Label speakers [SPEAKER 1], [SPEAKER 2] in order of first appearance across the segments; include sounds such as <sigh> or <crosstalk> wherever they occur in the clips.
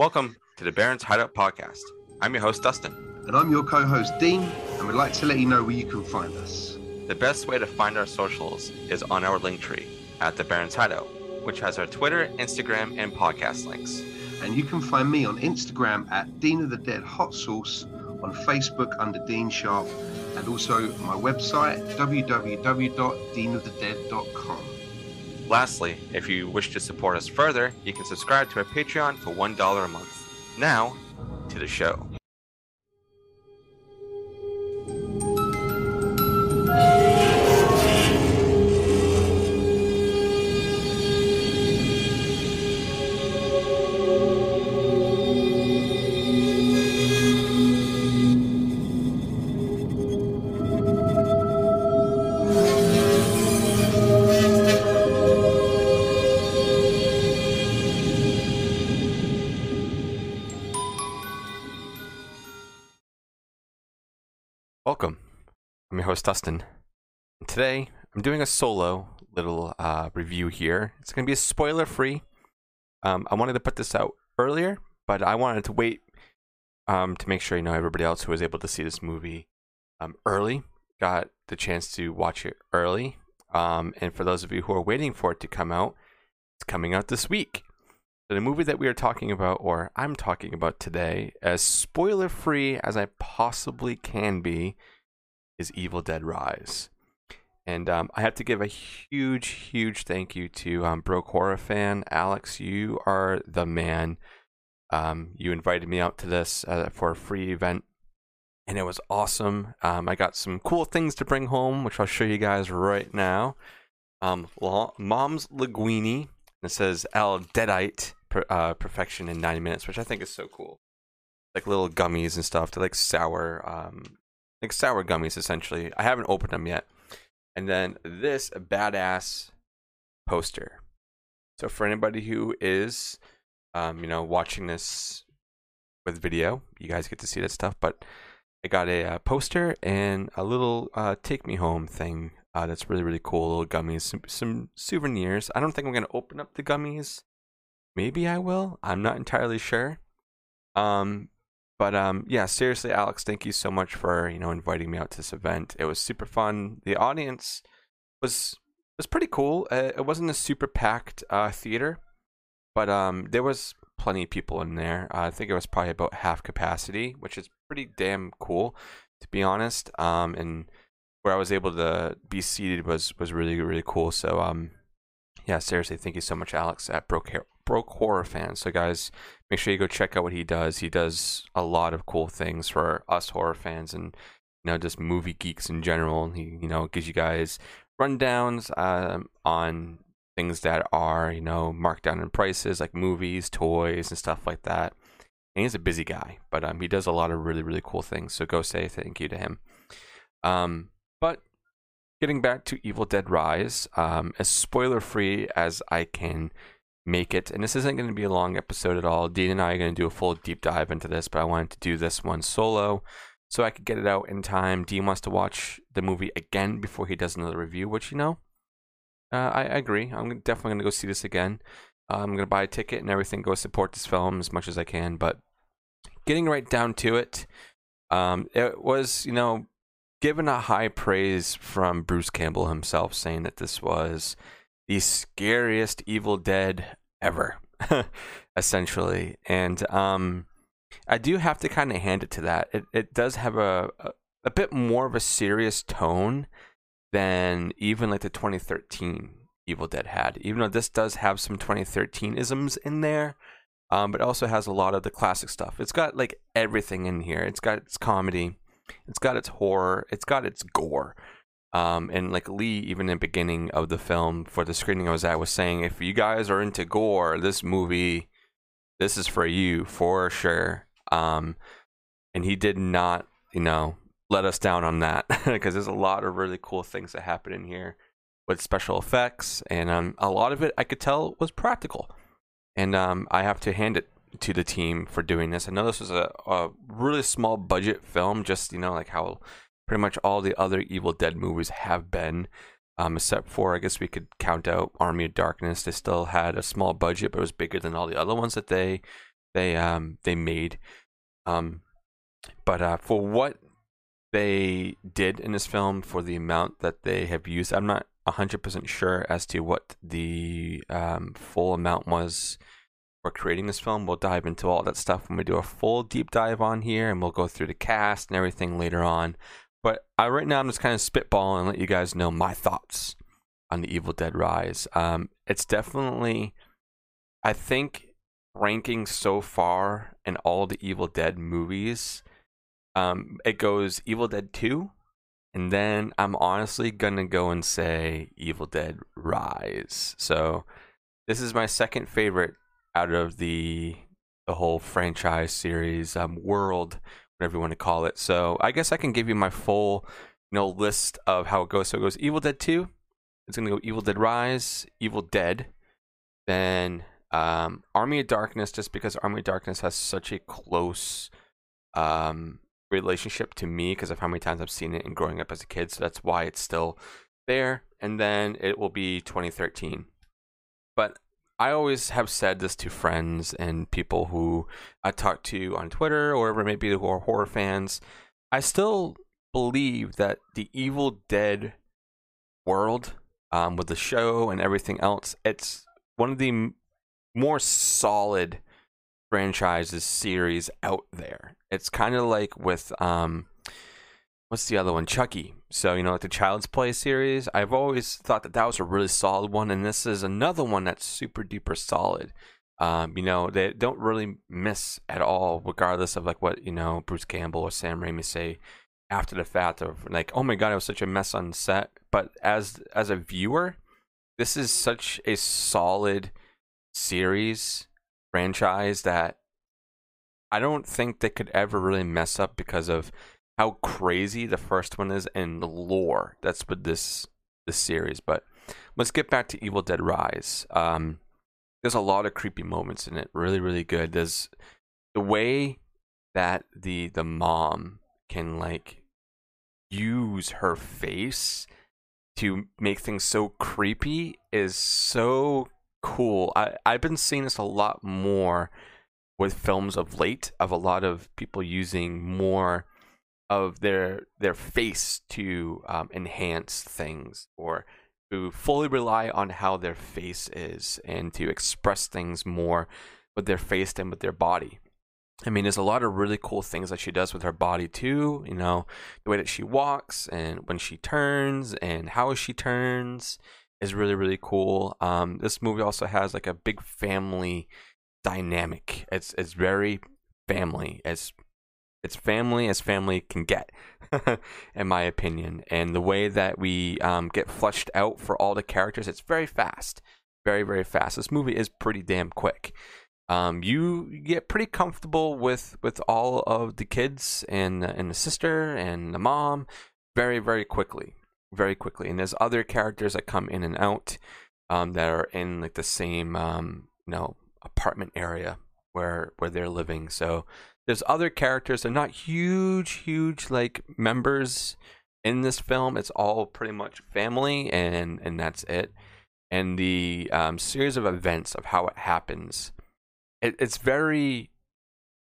[SPEAKER 1] Welcome to the Barrens Hideout Podcast. I'm your host, Dustin.
[SPEAKER 2] And I'm your co host, Dean, and we'd like to let you know where you can find us.
[SPEAKER 1] The best way to find our socials is on our link tree at the Barrens Hideout, which has our Twitter, Instagram, and podcast links.
[SPEAKER 2] And you can find me on Instagram at Dean of the Dead Hot Sauce, on Facebook under Dean Sharp, and also my website www.deanofthedead.com.
[SPEAKER 1] Lastly, if you wish to support us further, you can subscribe to our Patreon for $1 a month. Now, to the show. Host, Dustin. Today, I'm doing a solo little uh, review here. It's going to be spoiler free. Um, I wanted to put this out earlier, but I wanted to wait um, to make sure you know everybody else who was able to see this movie um, early got the chance to watch it early. Um, and for those of you who are waiting for it to come out, it's coming out this week. So the movie that we are talking about, or I'm talking about today, as spoiler free as I possibly can be, is Evil Dead Rise. And um, I have to give a huge, huge thank you to um, Broke Horror fan Alex. You are the man. Um, you invited me out to this uh, for a free event, and it was awesome. Um, I got some cool things to bring home, which I'll show you guys right now. Um, Mom's Linguine. It says Al Deadite per, uh, perfection in 90 minutes, which I think is so cool. Like little gummies and stuff. They're like sour, um, like sour gummies essentially. I haven't opened them yet. And then this badass poster. So for anybody who is, um, you know, watching this with video, you guys get to see that stuff. But I got a uh, poster and a little uh, take me home thing. Uh, that's really really cool. Little gummies, some, some souvenirs. I don't think I'm gonna open up the gummies Maybe I will. I'm not entirely sure. Um, but um, yeah, seriously, Alex, thank you so much for you know inviting me out to this event. It was super fun. The audience was was pretty cool. Uh, it wasn't a super packed uh, theater, but um, there was plenty of people in there. Uh, I think it was probably about half capacity, which is pretty damn cool, to be honest. Um, and where I was able to be seated was was really really cool. So um, yeah, seriously, thank you so much, Alex at Broke broke horror fan. So guys, make sure you go check out what he does. He does a lot of cool things for us horror fans and you know just movie geeks in general. He you know gives you guys rundowns um, on things that are you know marked down in prices like movies, toys, and stuff like that. And he's a busy guy, but um, he does a lot of really really cool things. So go say thank you to him. Um, but getting back to Evil Dead Rise, um, as spoiler free as I can make it. And this isn't going to be a long episode at all. Dean and I are going to do a full deep dive into this, but I wanted to do this one solo so I could get it out in time. Dean wants to watch the movie again before he does another review, which, you know, uh, I, I, agree. I'm definitely going to go see this again. Uh, I'm going to buy a ticket and everything, go support this film as much as I can. But getting right down to it, um, it was, you know, given a high praise from Bruce Campbell himself, saying that this was the scariest Evil Dead ever, <laughs> essentially. And um, I do have to kind of hand it to that. It it does have a, a, a bit more of a serious tone than even like the 2013 Evil Dead had. Even though this does have some 2013 isms in there, um, but also has a lot of the classic stuff. It's got like everything in here. It's got its comedy, it's got its horror, it's got its gore. Um, and like Lee, even in the beginning of the film for the screening I was at, was saying, if you guys are into gore, this movie, this is for you for sure. Um, and he did not, you know, let us down on that <laughs> because there's a lot of really cool things that happen in here with special effects, and um, a lot of it I could tell was practical. And um, I have to hand it to the team for doing this. I know this was a, a really small budget film, just you know, like how pretty much all the other Evil Dead movies have been, um, except for I guess we could count out Army of Darkness. They still had a small budget, but it was bigger than all the other ones that they they um they made. Um, but uh, for what they did in this film, for the amount that they have used, I'm not hundred percent sure as to what the um, full amount was for creating this film. We'll dive into all that stuff when we do a full deep dive on here, and we'll go through the cast and everything later on. But I, right now, I'm just kind of spitballing and let you guys know my thoughts on the Evil Dead Rise. Um, it's definitely, I think, ranking so far in all the Evil Dead movies. Um, it goes Evil Dead 2, and then I'm honestly gonna go and say Evil Dead Rise. So this is my second favorite out of the the whole franchise series um, world, whatever you want to call it. So I guess I can give you my full you know list of how it goes. So it goes Evil Dead 2, it's gonna go Evil Dead Rise, Evil Dead, then um, Army of Darkness, just because Army of Darkness has such a close um, relationship to me because of how many times I've seen it and growing up as a kid. So that's why it's still there. And then it will be 2013. But I always have said this to friends and people who I talk to on Twitter or maybe who are horror fans. I still believe that the Evil Dead world, um, with the show and everything else, it's one of the more solid franchises series out there. It's kind of like with um, what's the other one? Chucky. So you know, like the Child's Play series. I've always thought that that was a really solid one, and this is another one that's super duper solid. Um, you know, they don't really miss at all, regardless of like what you know Bruce Campbell or Sam Raimi say after the fact of like, oh my god, it was such a mess on set. But as as a viewer, this is such a solid series franchise that I don't think they could ever really mess up because of how crazy the first one is in the lore that's with this this series. But let's get back to Evil Dead Rise. Um, there's a lot of creepy moments in it. Really, really good. There's the way that the the mom can like use her face to make things so creepy is so cool. I, I've been seeing this a lot more with films of late of a lot of people using more of their their face to um, enhance things or to fully rely on how their face is and to express things more with their face than with their body. I mean, there's a lot of really cool things that she does with her body too. You know, the way that she walks and when she turns and how she turns is really really cool. Um, this movie also has like a big family dynamic. It's it's very family as it's family as family can get, <laughs> in my opinion. And the way that we um, get flushed out for all the characters, it's very fast, very very fast. This movie is pretty damn quick. Um, you get pretty comfortable with with all of the kids and and the sister and the mom very very quickly very quickly. And there's other characters that come in and out um, that are in like the same um, you know apartment area where where they're living. So there's other characters. They're not huge, huge like members in this film. It's all pretty much family, and and that's it. And the um, series of events of how it happens, it, it's very,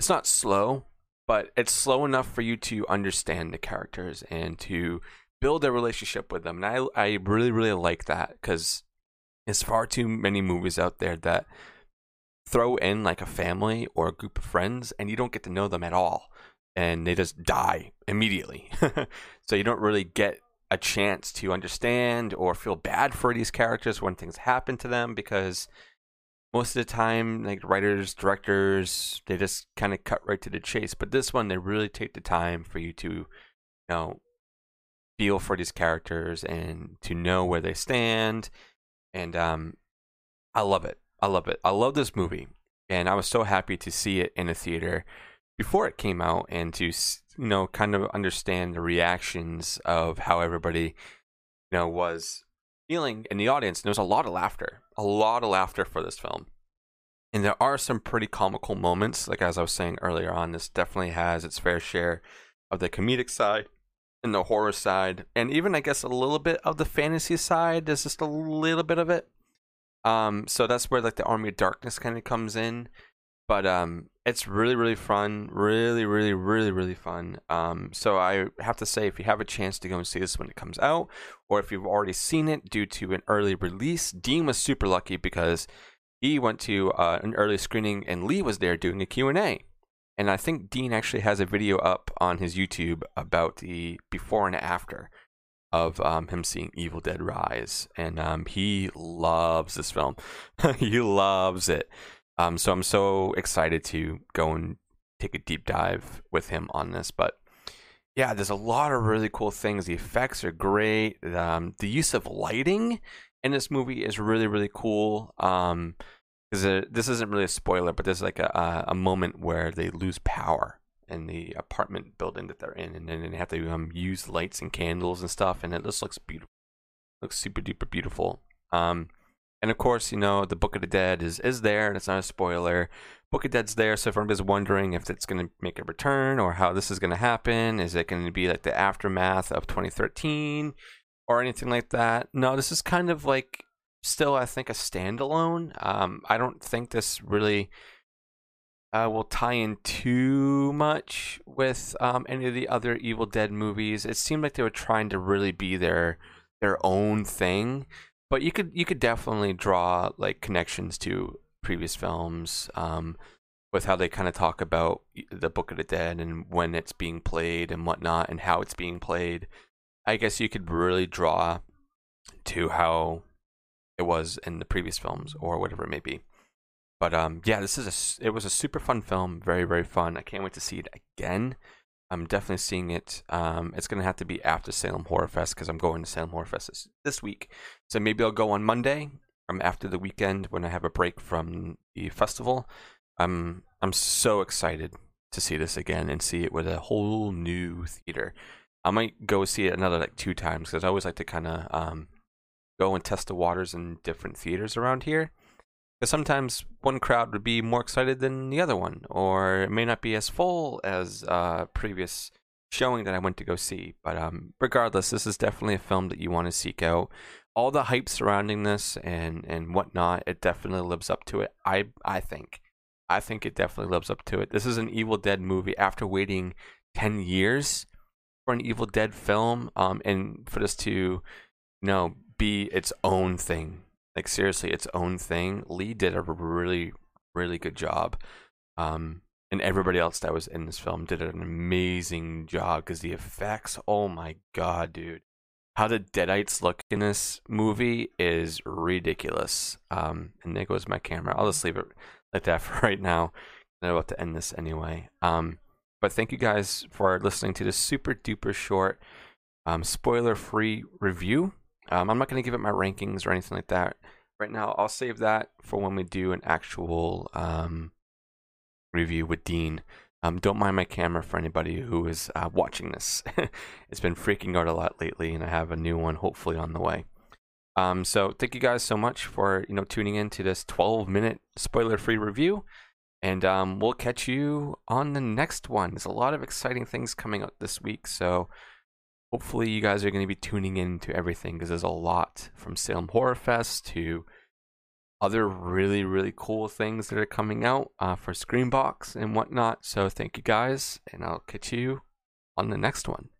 [SPEAKER 1] it's not slow, but it's slow enough for you to understand the characters and to build a relationship with them. And I I really really like that because there's far too many movies out there that throw in like a family or a group of friends and you don't get to know them at all and they just die immediately. <laughs> so you don't really get a chance to understand or feel bad for these characters when things happen to them because most of the time like writers directors they just kind of cut right to the chase but this one they really take the time for you to you know feel for these characters and to know where they stand. And um, I love it. I love it. I love this movie, and I was so happy to see it in a theater before it came out, and to you know kind of understand the reactions of how everybody you know was feeling in the audience. And there was a lot of laughter, a lot of laughter for this film. And there are some pretty comical moments, like as I was saying earlier on. This definitely has its fair share of the comedic side and the horror side, and even I guess a little bit of the fantasy side. There's just a little bit of it. Um, so that's where like the Army of Darkness kind of comes in. but um, it's really really fun, really really really really fun. Um, so I have to say, if you have a chance to go and see this when it comes out, or if you've already seen it due to an early release, Dean was super lucky because he went to uh, an early screening and Lee was there doing a Q and A. And I think Dean actually has a video up on his YouTube about the before and after of um, him seeing Evil Dead Rise, and um, he loves this film. <laughs> he loves it. Um, so I'm so excited to go and take a deep dive with him on this. But yeah, there's a lot of really cool things. The effects are great. Um, the use of lighting in this movie is really really cool. Um, because this isn't really a spoiler, but there's like a a moment where they lose power in the apartment building that they're in, and then they have to um, use lights and candles and stuff, and it just looks beautiful. Looks super duper beautiful. Um, and of course, you know the Book of the Dead is is there, and it's not a spoiler. Book of Dead's there, so if anybody's wondering if it's going to make a return or how this is going to happen, is it going to be like the aftermath of 2013 or anything like that? No, this is kind of like still, I think, a standalone. Um, I don't think this really uh, will tie in too much with um, any of the other Evil Dead movies. It seemed like they were trying to really be their their own thing, but you could you could definitely draw like connections to previous films um, with how they kind of talk about the Book of the Dead and when it's being played and whatnot and how it's being played. I guess you could really draw to how it was in the previous films or whatever it may be. But um, yeah, this is a it was a super fun film, very very fun. I can't wait to see it again. I'm definitely seeing it. Um, it's gonna have to be after Salem Horror Fest because I'm going to Salem Horror Fest this, this week. So maybe I'll go on Monday. Um, after the weekend when I have a break from the festival. I'm I'm so excited to see this again and see it with a whole new theater. I might go see it another like two times because I always like to kind of um, go and test the waters in different theaters around here. Because sometimes one crowd would be more excited than the other one, or it may not be as full as uh, previous showing that I went to go see. But um, regardless, this is definitely a film that you want to seek out. All the hype surrounding this and and whatnot, it definitely lives up to it. I I think, I think it definitely lives up to it. This is an Evil Dead movie after waiting ten years for an Evil Dead film, um, and for this to, you know, be its own thing like seriously its own thing. Lee did a really really good job. Um, and everybody else that was in this film did an amazing job because the effects, oh my god, dude. How the Deadites look in this movie is ridiculous. Um, and there goes my camera. I'll just leave it like that <laughs> for right now. I'm about to end this anyway. Um, but thank you guys for listening to this super duper short, um, spoiler free review um, I'm not going to give it my rankings or anything like that right now. I'll save that for when we do an actual um, review with Dean. Um, don't mind my camera for anybody who is uh, watching this. <laughs> it's been freaking out a lot lately, and I have a new one hopefully on the way. Um, so thank you guys so much for you know tuning in to this 12 minute spoiler free review, and um, we'll catch you on the next one. There's a lot of exciting things coming up this week, so hopefully you guys are going to be tuning in to everything because there's a lot from Salem Horror Fest to other really really cool things that are coming out uh, for Screambox and whatnot. So thank you guys, and I'll catch you on the next one.